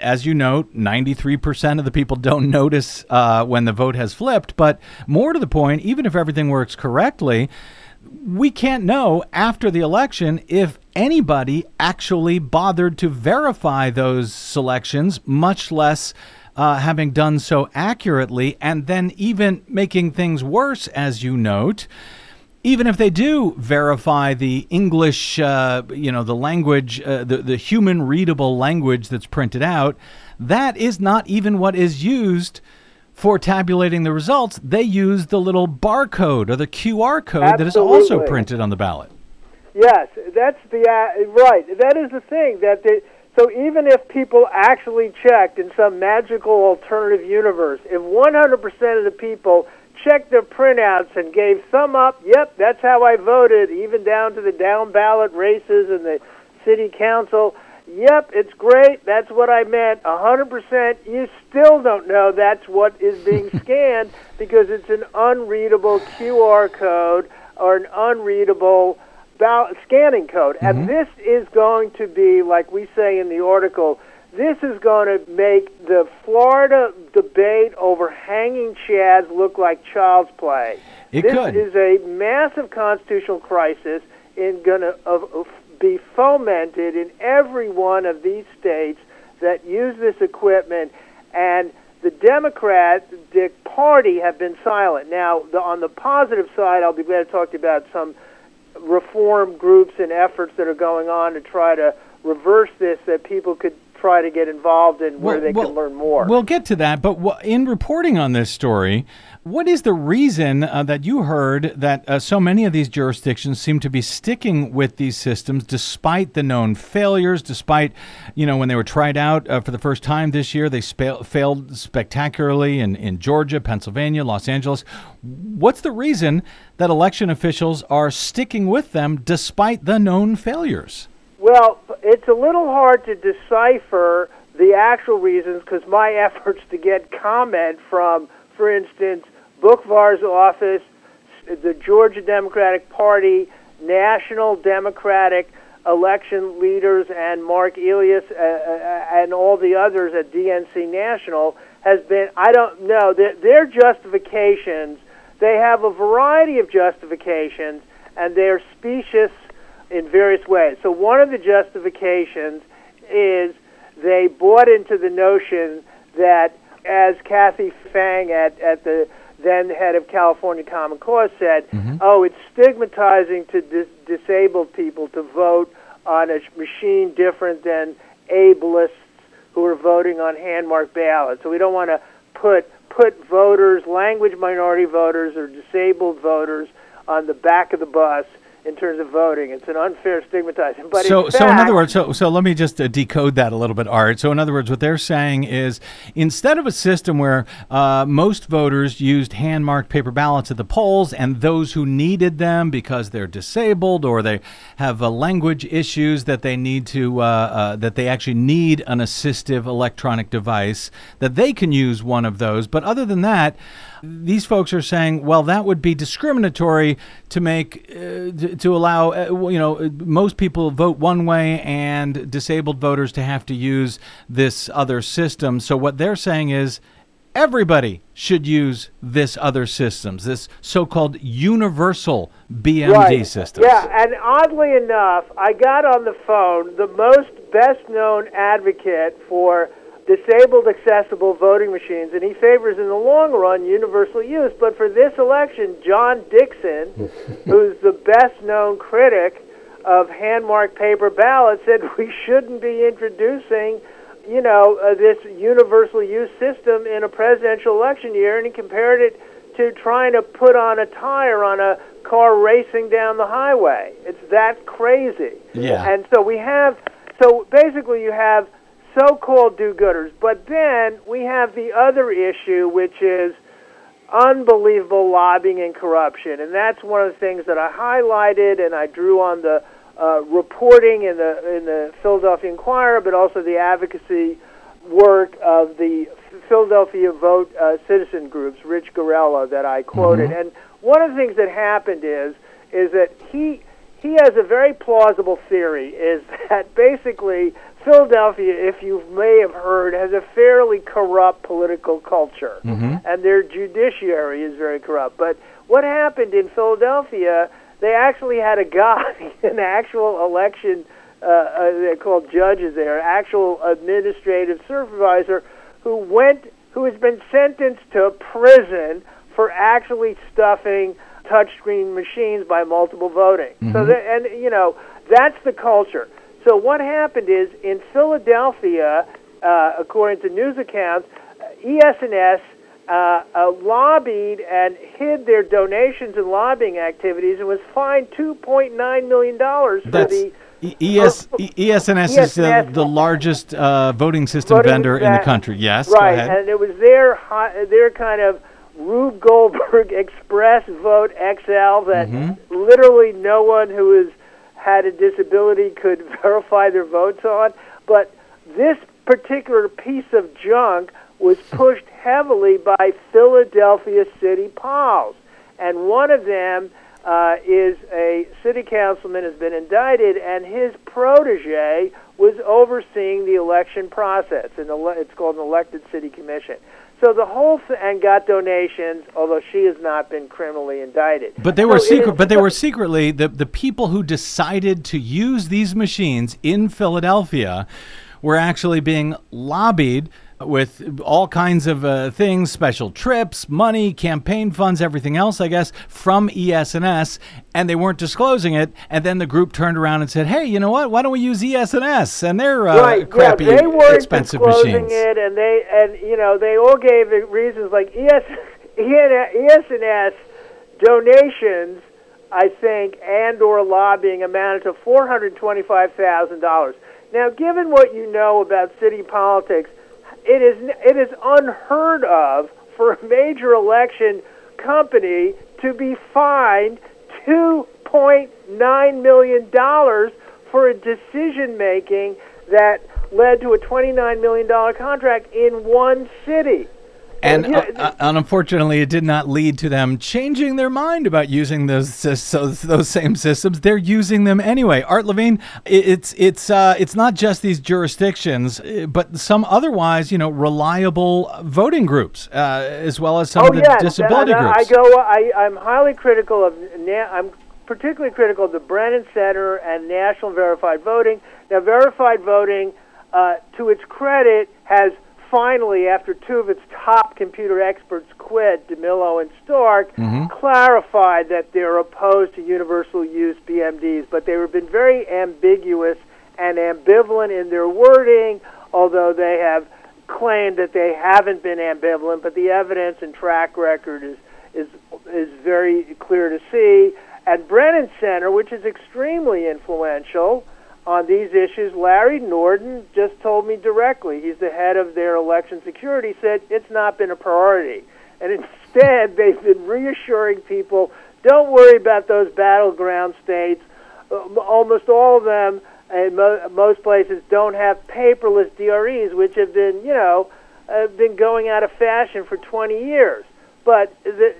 As you note, 93% of the people don't notice uh, when the vote has flipped. But more to the point, even if everything works correctly, we can't know after the election if anybody actually bothered to verify those selections, much less uh, having done so accurately, and then even making things worse, as you note. Even if they do verify the English, uh, you know, the language, uh, the, the human readable language that's printed out, that is not even what is used for tabulating the results, they use the little barcode or the QR code that is also printed on the ballot. Yes, that's the uh, right. That is the thing that they, so even if people actually checked in some magical alternative universe, if 100% of the people checked their printouts and gave thumb up, yep, that's how I voted, even down to the down ballot races and the city council. Yep, it's great. That's what I meant. 100%. You still don't know that's what is being scanned because it's an unreadable QR code or an unreadable ball- scanning code. And mm-hmm. this is going to be, like we say in the article, this is going to make the Florida debate over hanging chads look like child's play. It this could. is a massive constitutional crisis in going to be fomented in every one of these states that use this equipment and the Democratic Party have been silent. Now, the, on the positive side, I'll be glad to talk to you about some reform groups and efforts that are going on to try to reverse this that people could try to get involved in where Well- they well, can learn more. We'll get to that, but in reporting on this story, what is the reason uh, that you heard that uh, so many of these jurisdictions seem to be sticking with these systems despite the known failures, despite, you know, when they were tried out uh, for the first time this year, they spa- failed spectacularly in, in Georgia, Pennsylvania, Los Angeles. What's the reason that election officials are sticking with them despite the known failures? Well, it's a little hard to decipher the actual reasons because my efforts to get comment from, for instance, Boockvar's office, the Georgia Democratic Party, National Democratic election leaders, and Mark Elias uh, uh, and all the others at DNC National has been, I don't know, their, their justifications, they have a variety of justifications, and they're specious in various ways. So one of the justifications is they bought into the notion that, as Kathay Feng at, at the then the head of California Common Cause said, mm-hmm. oh, it's stigmatizing to dis- disabled people to vote on a machine different than ableists who are voting on hand marked ballots. So we don't want to put put voters, language minority voters or disabled voters on the back of the bus in terms of voting. It's an unfair stigmatizing. But so, in so in other words, so so let me just uh, decode that a little bit, Art. So, in other words, what they're saying is, instead of a system where uh, most voters used hand-marked paper ballots at the polls, and those who needed them because they're disabled or they have uh, language issues that they need to uh, uh, that they actually need an assistive electronic device that they can use one of those. But other than that. These folks are saying, well, that would be discriminatory to make uh, to, to allow uh, you know most people vote one way and disabled voters to have to use this other system. So what they're saying is everybody should use this other systems, this so-called universal BMD right. system. Yeah, and oddly enough, I got on the phone the most best known advocate for disabled accessible voting machines, and he favors in the long run universal use. But for this election, John Dickson, who's the best known critic of hand marked paper ballots, said we shouldn't be introducing. You know, uh, this universal use system in a presidential election year, and he compared it to trying to put on a tire on a car racing down the highway. It's that crazy. Yeah. And so we have, so basically you have so-called do-gooders, but then we have the other issue, which is unbelievable lobbying and corruption, and that's one of the things that I highlighted and I drew on the uh, reporting in the in the Philadelphia Inquirer, but also the advocacy work of the Philadelphia Vote uh, citizen groups, Rich Garella, that I quoted. And one of the things that happened is is that he he has a very plausible theory is that basically Philadelphia, if you may have heard, has a fairly corrupt political culture, and their judiciary is very corrupt. But what happened in Philadelphia? They actually had a guy, an actual election, uh, uh, they're called judges there, actual administrative supervisor, who went, who has been sentenced to prison for actually stuffing touchscreen machines by multiple voting. So, that, and you know, that's the culture. So what happened is in Philadelphia, uh, according to news accounts, ES&S uh, uh, lobbied and hid their donations and lobbying activities and was fined $2.9 million for That's the ES, E- ES&S is the, the largest uh, voting system voting vendor in the country. Yes, right, go ahead. and it was their their kind of Rube Goldberg Express Vote XL that Mm-hmm. literally no one who has had a disability could verify their votes on. But this particular piece of junk was pushed heavily by Philadelphia City Pals, and one of them. Uh, is a city councilman has been indicted, and his protege was overseeing the election process, and it's called an elected city commission. So the whole th- and got donations, although she has not been criminally indicted. But they were So secret. is- But they were secretly the the people who decided to use these machines in Philadelphia were actually being lobbied with all kinds of uh, things, special trips, money, campaign funds, everything else, I guess, from E ES&S, and they weren't disclosing it. And then the group turned around and said, "Hey, you know what? Why don't we use E ES&S and their uh, right, crappy, yeah, they weren't expensive disclosing machines?" it, and they and you know they all gave reasons like ES, ES&S donations, I think, and or lobbying amounted to four hundred twenty-five thousand dollars. Now, given what you know about city politics, it is it is unheard of for a major election company to be fined two point nine million dollars for a decision making that led to a twenty nine million dollar contract in one city. And Yeah, uh, uh, unfortunately, it did not lead to them changing their mind about using those those, those same systems. They're using them anyway. Art Levine, it's it's uh, it's not just these jurisdictions, uh, but some otherwise, you know, reliable voting groups, uh, as well as some oh of the yes, disability and groups. I go. I, I'm highly critical of. I'm particularly critical of the Brennan Center and National Verified Voting. Now, verified voting, uh, to its credit, has finally, after two of its top computer experts quit, DeMillo and Stark, mm-hmm. clarified that they're opposed to universal use BMDs, but they have been very ambiguous and ambivalent in their wording, although they have claimed that they haven't been ambivalent, but the evidence and track record is is is very clear to see. At Brennan Center, which is extremely influential on these issues, Larry Norden just told me directly. He's the head of their election security. Said it's not been a priority, and instead they've been reassuring people, don't worry about those battleground states. Uh, almost all of them and mo- most places don't have paperless DREs, which have been, you know, uh, been going out of fashion for 20 years. But the,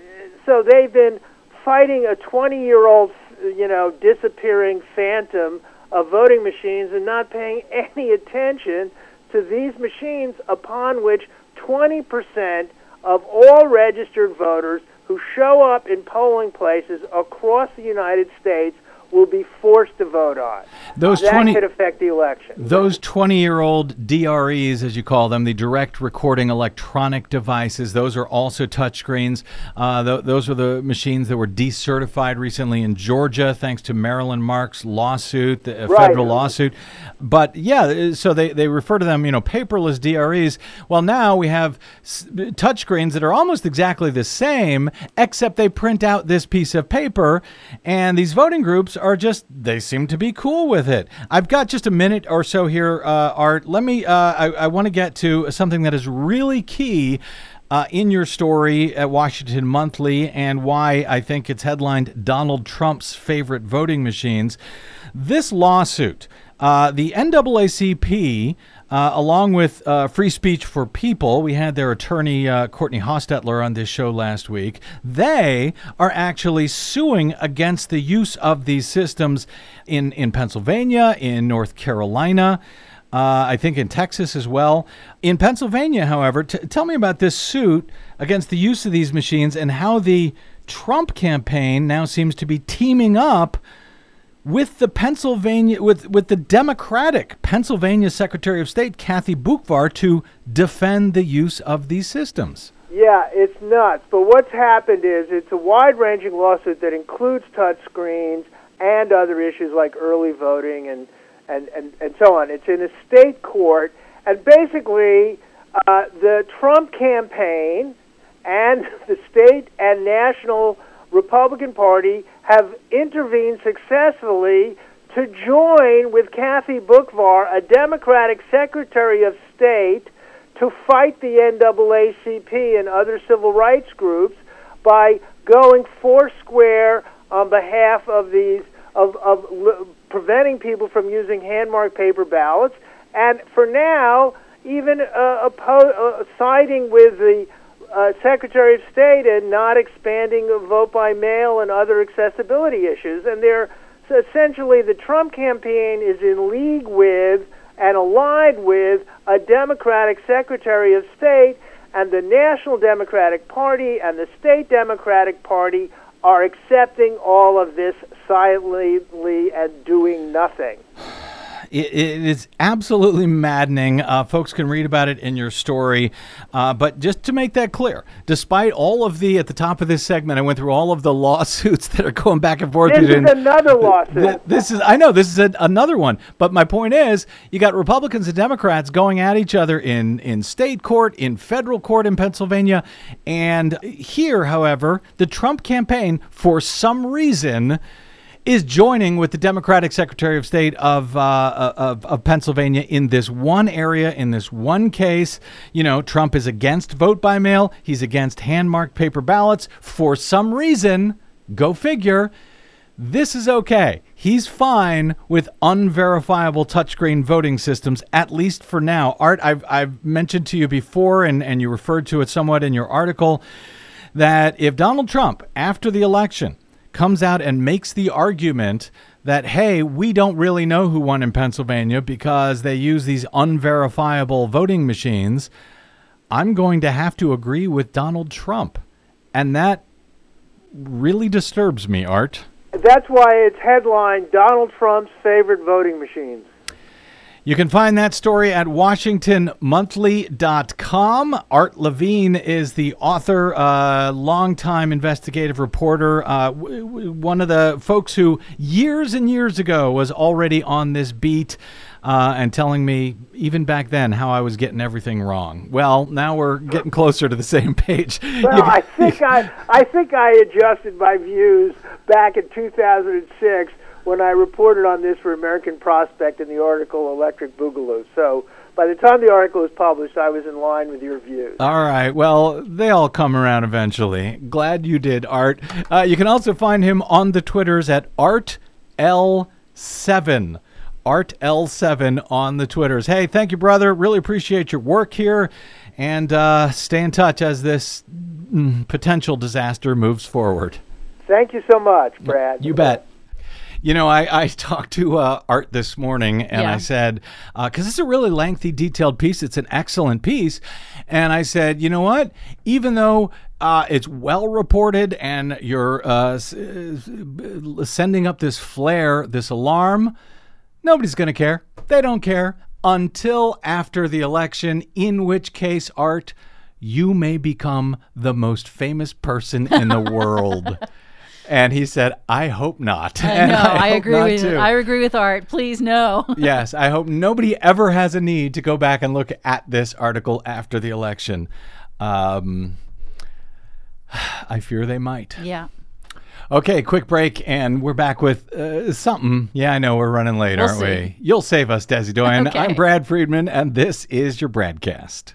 so they've been fighting a 20-year-old, you know, disappearing phantom of voting machines and not paying any attention to these machines upon which 20% of all registered voters who show up in polling places across the United States will be forced to vote on. Those that 20 could affect the election. Those 20 year old DREs, as you call them, the direct recording electronic devices, those are also touchscreens. Uh, th- those are the machines that were decertified recently in Georgia thanks to Marilyn Marks' lawsuit, the uh, Right. federal lawsuit. But yeah, uh, so they, they refer to them, you know, paperless DREs. Well, now we have s- touchscreens that are almost exactly the same, except they print out this piece of paper, and these voting groups are just, they seem to be cool with it. I've got just a minute or so here, uh, Art. Let me, uh, I, I want to get to something that is really key. Uh, in your story at Washington Monthly, and why I think it's headlined Donald Trump's favorite voting machines. This lawsuit, uh, the NAACP, uh, along with uh, Free Speech for People, we had their attorney uh, Courtney Hostetler on this show last week. They are actually suing against the use of these systems in, in Pennsylvania, in North Carolina. Uh, I think in Texas as well. In Pennsylvania, however, t- tell me about this suit against the use of these machines and how the Trump campaign now seems to be teaming up with the Pennsylvania with with the Democratic Pennsylvania Secretary of State Kathy Boockvar to defend the use of these systems. Yeah, it's nuts. But what's happened is it's a wide-ranging lawsuit that includes touchscreens and other issues like early voting and and, and, and so on. It's in a state court, and basically, uh, the Trump campaign and the state and national Republican Party have intervened successfully to join with Kathy Boockvar, a Democratic Secretary of State, to fight the NAACP and other civil rights groups by going foursquare on behalf of these of, of l- preventing people from using hand-marked paper ballots, and for now, even uh, oppo- uh, siding with the uh, Secretary of State and not expanding vote by mail and other accessibility issues. And they're so essentially the Trump campaign is in league with and allied with a Democratic Secretary of State, and the National Democratic Party and the State Democratic Party are accepting all of this silently and doing nothing. It, it is absolutely maddening. Uh, folks can read about it in your story. Uh, but just to make that clear, despite all of the, at the top of this segment, I went through all of the lawsuits that are going back and forth. This is another lawsuit. Th- this is I know this is a, another one, but my point is you got Republicans and Democrats going at each other in in state court, in federal court in Pennsylvania, and here, however, the Trump campaign for some reason is joining with the Democratic Secretary of State of, uh, of of Pennsylvania in this one area, in this one case. You know, Trump is against vote by mail. He's against hand marked paper ballots for some reason. Go figure. This is okay. He's fine with unverifiable touchscreen voting systems, at least for now. Art, I've, I've mentioned to you before, and, and you referred to it somewhat in your article, that if Donald Trump, after the election, comes out and makes the argument that, hey, we don't really know who won in Pennsylvania because they use these unverifiable voting machines, I'm going to have to agree with Donald Trump. And that really disturbs me, Art. That's why it's headlined Donald Trump's favorite voting machines. You can find that story at WashingtonMonthly.com. Art Levine is the author, uh, longtime investigative reporter, uh, w- w- one of the folks who years and years ago was already on this beat. Uh, and telling me even back then how I was getting everything wrong. Well, now we're getting closer to the same page. Well, I think I, I think I adjusted my views back in 2006 when I reported on this for American Prospect in the article "Electric Boogaloo." So by the time the article was published, I was in line with your views. All right. Well, they all come around eventually. Glad you did, Art. Uh, you can also find him on the Twitters at ArtL7. ArtL7 on the Twitters. Hey, thank you, brother. Really appreciate your work here. And uh, stay in touch as this mm, potential disaster moves forward. Thank you so much, Brad. You bet. You know, I, I talked to uh, Art this morning and Yeah. I said, because it's a really lengthy, detailed piece, it's an excellent piece. And I said, you know what? Even though uh, it's well reported and you're uh, s- uh, sending up this flare, this alarm, nobody's going to care. They don't care until after the election, in which case, Art, you may become the most famous person in the world. And he said, "I hope not." And no, I, hope agree with too. I agree with Art. Please no. yes, I hope nobody ever has a need to go back and look at this article after the election. Um, I fear they might. yeah. Okay, quick break, and we're back with uh, something. Yeah, I know we're running late, We'll aren't see. we? You'll save us, Desi Doyen. Okay. I'm Brad Friedman, and this is your BradCast.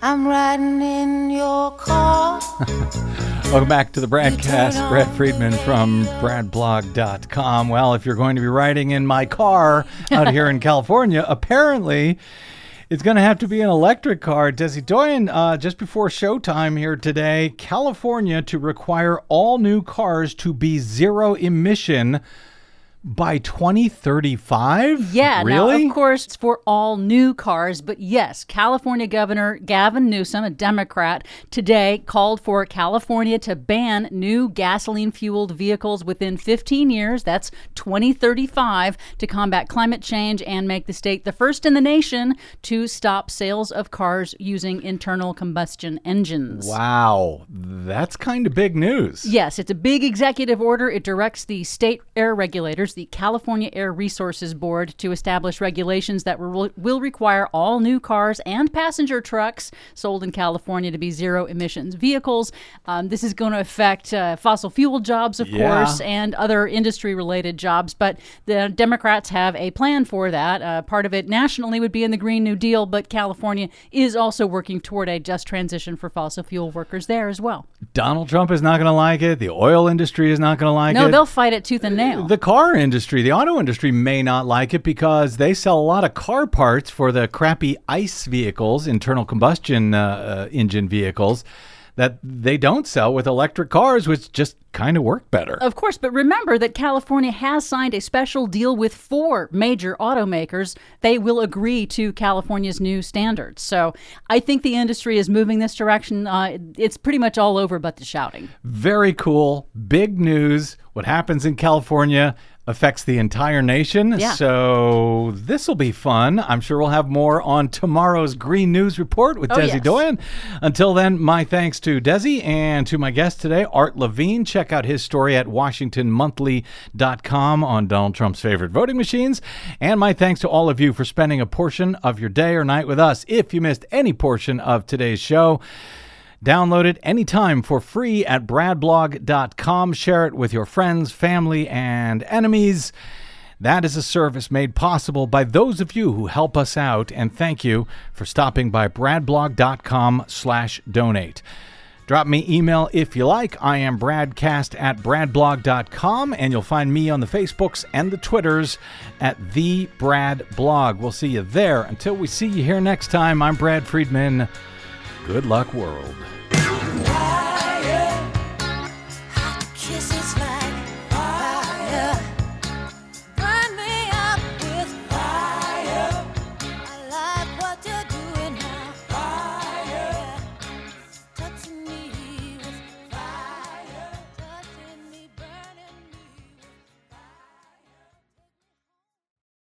I'm riding in your car. Welcome back to the broadcast. Brad Friedman from bradblog.com. Well, if you're going to be riding in my car out here in California, apparently it's going to have to be an electric car. Desi Doyen, uh, just before showtime here today, California to require all new cars to be zero emission by 2035? Yeah, Really? now of course it's for all new cars, but yes, California Governor Gavin Newsom, a Democrat, today called for California to ban new gasoline fueled vehicles within 15 years, that's 2035, to combat climate change and make the state the first in the nation to stop sales of cars using internal combustion engines. Wow, that's kind of big news. Yes, it's a big executive order. It directs the state air regulators, the California Air Resources Board, to establish regulations that will, will require all new cars and passenger trucks sold in California to be zero emissions vehicles. Um, this is going to affect uh, fossil fuel jobs, of Yeah. course, and other industry related jobs. But the Democrats have a plan for that. Uh, part of it nationally would be in the Green New Deal, but California is also working toward a just transition for fossil fuel workers there as well. Donald Trump is not going to like it. The oil industry is not going to like No, it. No, they'll fight it tooth and nail. The car industry, the auto industry may not like it because they sell a lot of car parts for the crappy ICE vehicles, internal combustion uh, uh, engine vehicles, that they don't sell with electric cars, which just kind of work better. Of course, but remember that California has signed a special deal with four major automakers. They will agree to California's new standards. So I think the industry is moving this direction. Uh, it's pretty much all over but the shouting. Very cool. Big news. What happens in California affects the entire nation. Yeah. So this will be fun. I'm sure we'll have more on tomorrow's Green News Report with Oh, Desi yes. Doyen. Until then, my thanks to Desi and to my guest today, Art Levine. Check out his story at WashingtonMonthly.com on Donald Trump's favorite voting machines. And my thanks to all of you for spending a portion of your day or night with us. If you missed any portion of today's show, Download it anytime for free at bradblog.com. Share it with your friends, family, and enemies. That is a service made possible by those of you who help us out, and thank you for stopping by bradblog.com slash donate. Drop me email if you like. I am bradcast at bradblog.com, and you'll find me on the Facebooks and the Twitters at the Brad Blog. We'll see you there. Until we see you here next time, I'm Brad Friedman. Good luck, world.